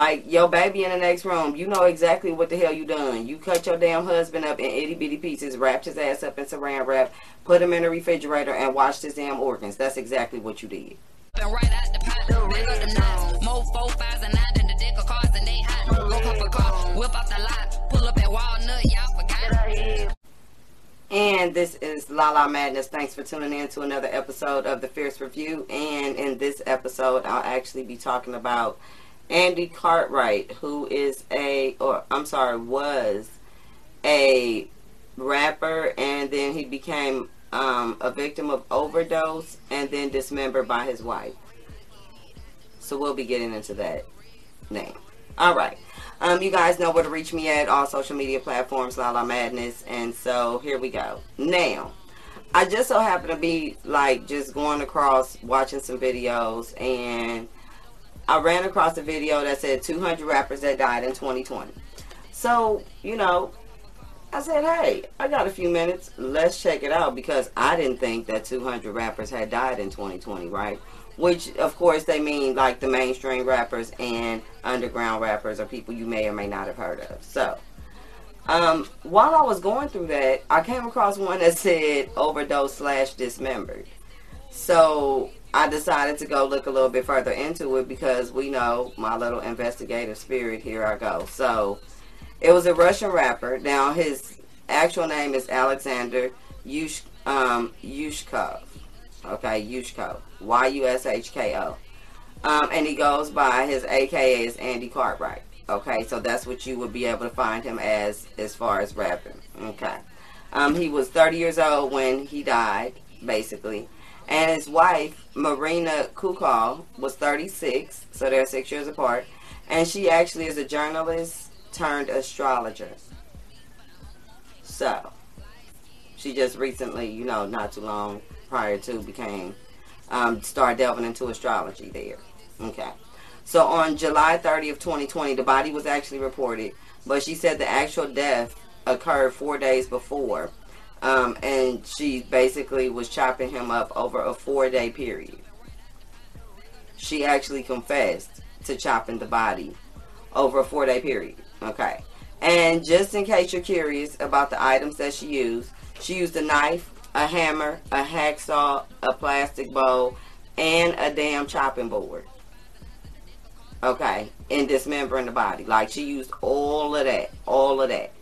Like your baby in the next room, you know exactly what the hell you done. You cut your damn husband up in itty bitty pieces, wrapped his ass up in saran wrap, put him in the refrigerator, and washed his damn organs. That's exactly what you did. And this is La La Madness. Thanks for tuning in to another episode of the Fierce Review. And in this episode, I'll actually be talking about Andy Cartwright, who is a, or I'm sorry, was a rapper, and then he became um, a victim of overdose and then dismembered by his wife. So we'll be getting into that name. All right. Um, you guys know where to reach me at all social media platforms, Lala Madness. And so here we go. Now, I just so happen to be like just going across watching some videos and I ran across a video that said 200 rappers that died in 2020. So, you know, I said, hey, I got a few minutes. Let's check it out because I didn't think that 200 rappers had died in 2020, right? Which, of course, they mean like the mainstream rappers and underground rappers or people you may or may not have heard of. So, um, while I was going through that, I came across one that said overdose slash dismembered. So I decided to go look a little bit further into it because we know my little investigative spirit. Here I go. So it was a Russian rapper. Now his actual name is Alexander Yush, um, Yushkov. Okay, Yushko. Y-U-S-H-K-O. Um, and he goes by his AKA is Andy Cartwright. Okay, so that's what you would be able to find him as as far as rapping. Okay. Um, he was 30 years old when he died, basically. And his wife, Marina Kukal, was 36, so they're six years apart. And she actually is a journalist turned astrologer. So, she just recently, you know, not too long prior to became, um, started delving into astrology there. Okay. So on July 30th, of 2020, the body was actually reported, but she said the actual death occurred four days before um, and she basically was chopping him up over a four day period. She actually confessed to chopping the body over a four day period. Okay. And just in case you're curious about the items that she used, she used a knife, a hammer, a hacksaw, a plastic bowl, and a damn chopping board. Okay. In dismembering the body. Like she used all of that. All of that.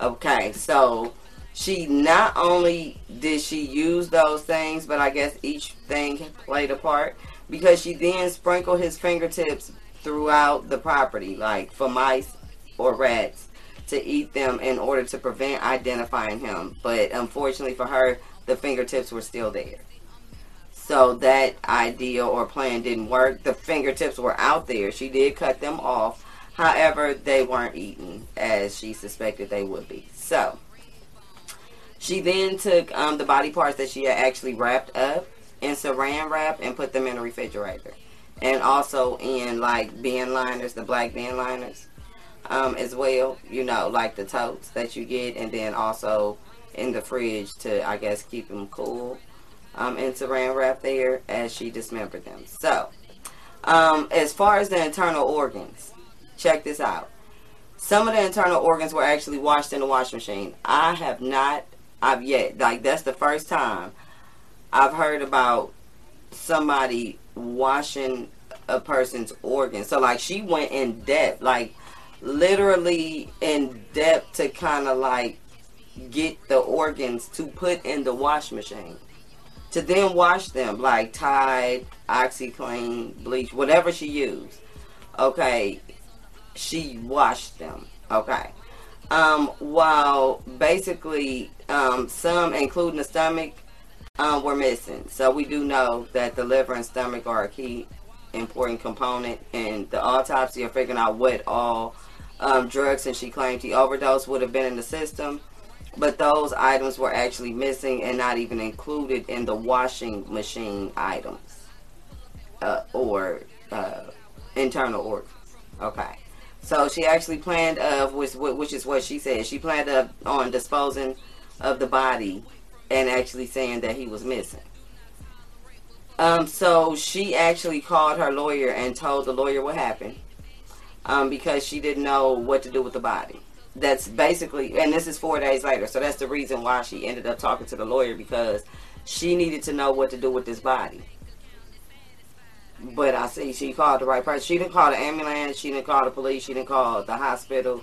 Okay. So she not only did she use those things, but I guess each thing played a part because she then sprinkled his fingertips throughout the property, like for mice or rats to eat them in order to prevent identifying him. But unfortunately for her, the fingertips were still there. So that idea or plan didn't work. The fingertips were out there. She did cut them off. However, they weren't eaten as she suspected they would be. So, she then took um, the body parts that she had actually wrapped up in saran wrap and put them in a refrigerator. And also in like bin liners, the black bin liners um, as well, you know, like the totes that you get. And then also in the fridge to, I guess, keep them cool um, in saran wrap there as she dismembered them. So, um, as far as the internal organs, check this out. Some of the internal organs were actually washed in the wash machine. I have not I've yet like that's the first time I've heard about somebody washing a person's organs. So like she went in depth, like literally in depth to kind of like get the organs to put in the wash machine to then wash them like Tide, OxiClean, bleach, whatever she used. Okay, she washed them. Okay. Um, while basically um, some, including the stomach, um, were missing. So we do know that the liver and stomach are a key important component in the autopsy of figuring out what all um, drugs and she claimed he overdosed would have been in the system. But those items were actually missing and not even included in the washing machine items uh, or uh, internal organs. Okay. So she actually planned of, which, which is what she said, she planned of, on disposing of the body and actually saying that he was missing. Um, so she actually called her lawyer and told the lawyer what happened. um, because she didn't know what to do with the body. That's basically, and this is four days later, so that's the reason why she ended up talking to the lawyer because she needed to know what to do with this body. But I see she called the right person. She didn't call the ambulance. She didn't call the police. She didn't call the hospital.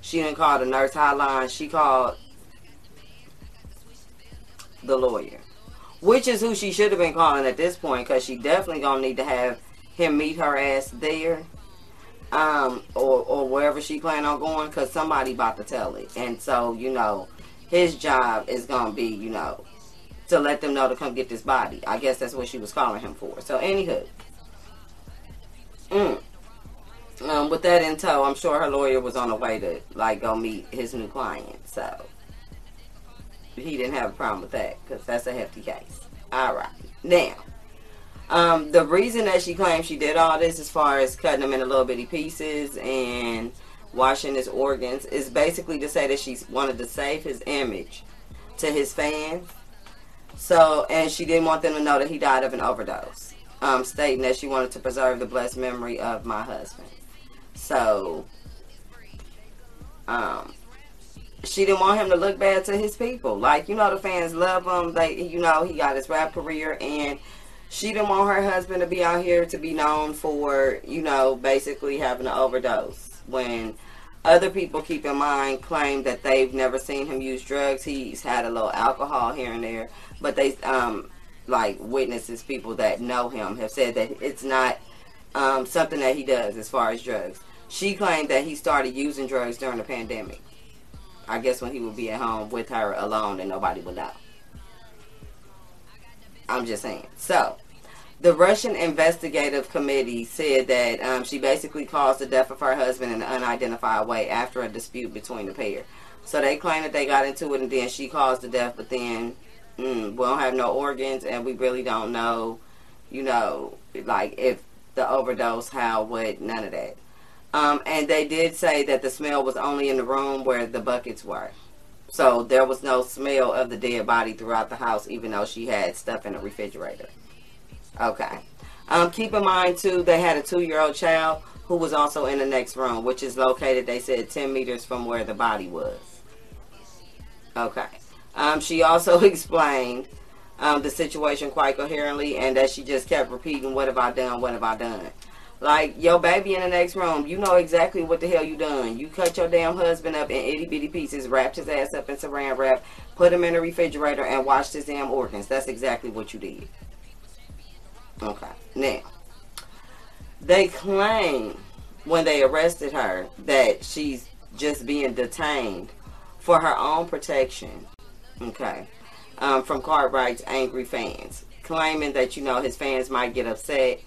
She didn't call the nurse hotline. She called the lawyer, which is who she should have been calling at this point because she definitely gonna need to have him meet her ass there, um, or or wherever she plan on going because somebody about to tell it, and so you know, his job is gonna be you know to let them know to come get this body. I guess that's what she was calling him for. So anywho. Mm. Um, with that in tow, I'm sure her lawyer was on the way to like go meet his new client. So he didn't have a problem with that because that's a hefty case. All right, now. Um, the reason that she claims she did all this, as far as cutting him into little bitty pieces and washing his organs, is basically to say that she wanted to save his image to his fans. So, and she didn't want them to know that he died of an overdose um, stating that she wanted to preserve the blessed memory of my husband. So, um, she didn't want him to look bad to his people. Like, you know, the fans love him. They, you know, he got his rap career, and she didn't want her husband to be out here to be known for, you know, basically having an overdose. When other people, keep in mind, claim that they've never seen him use drugs. He's had a little alcohol here and there, but they, um, like witnesses, people that know him, have said that it's not um, something that he does as far as drugs. She claimed that he started using drugs during the pandemic. I guess when he would be at home with her alone and nobody would know. I'm just saying. So, the Russian investigative committee said that um, she basically caused the death of her husband in an unidentified way after a dispute between the pair. So they claim that they got into it and then she caused the death, but then mm, we don't have no organs and we really don't know, you know, like if the overdose, how, what, none of that. Um, and they did say that the smell was only in the room where the buckets were. So there was no smell of the dead body throughout the house, even though she had stuff in the refrigerator. Okay. Um, keep in mind, too, they had a two year old child who was also in the next room, which is located, they said, 10 meters from where the body was. Okay. Um, she also explained um, the situation quite coherently and that she just kept repeating, What have I done? What have I done? Like, your baby in the next room, you know exactly what the hell you done. You cut your damn husband up in itty bitty pieces, wrapped his ass up in saran wrap, put him in the refrigerator, and washed his damn organs. That's exactly what you did. Okay. Now, they claim when they arrested her that she's just being detained for her own protection Okay. Um, from Cartwright's angry fans, claiming that, you know, his fans might get upset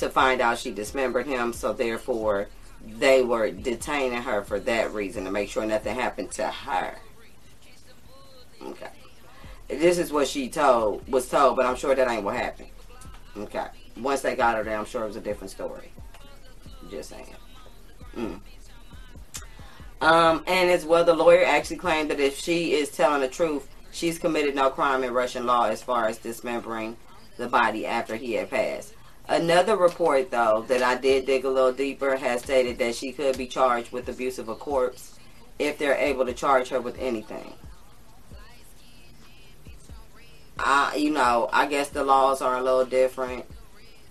to find out she dismembered him, so therefore they were detaining her for that reason to make sure nothing happened to her. Okay. This is what she told was told, but I'm sure that ain't what happened. Okay. Once they got her there, I'm sure it was a different story. Just saying. Mm. Um, and as well, the lawyer actually claimed that if she is telling the truth, she's committed no crime in Russian law as far as dismembering the body after he had passed. Another report, though, that I did dig a little deeper has stated that she could be charged with abuse of a corpse if they're able to charge her with anything. I, you know, I guess the laws are a little different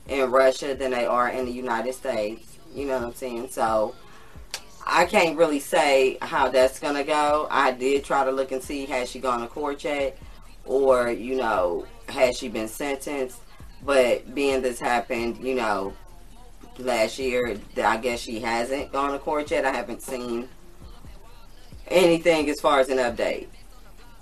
in Russia than they are in the United States. You know what I'm saying? So, I can't really say how that's gonna go. I did try to look and see has she gone to court yet, or you know, has she been sentenced? But being this happened, you know, last year, I guess she hasn't gone to court yet. I haven't seen anything as far as an update.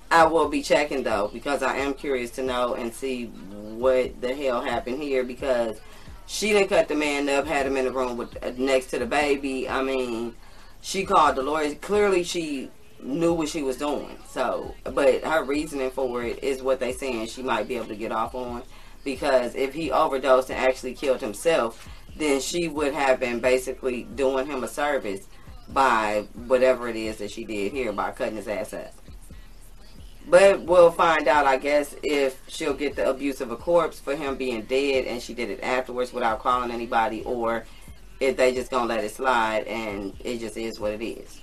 I will be checking though because I am curious to know and see what the hell happened here because she didn't cut the man up, had him in the room with uh, next to the baby. I mean, she called the lawyers. Clearly, she knew what she was doing. So, but her reasoning for it is what they saying she might be able to get off on, because if he overdosed and actually killed himself, then she would have been basically doing him a service by whatever it is that she did here by cutting his ass up. But we'll find out, I guess, if she'll get the abuse of a corpse for him being dead and she did it afterwards without calling anybody, or if they just gonna let it slide and it just is what it is.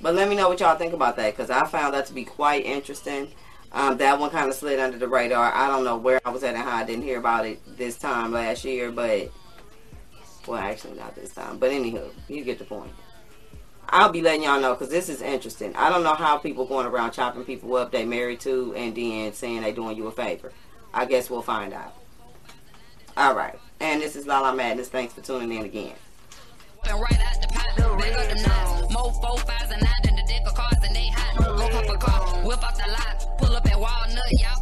But let me know what y'all think about that because I found that to be quite interesting. Um, that one kind of slid under the radar. I don't know where I was at and how I didn't hear about it this time last year, but well, actually not this time. But anywho, you get the point. I'll be letting y'all know because this is interesting. I don't know how people going around chopping people up they married to and then saying they doing you a favor. I guess we'll find out. All right. And this is Lala Madness. Thanks for tuning in again. Walnut, y'all.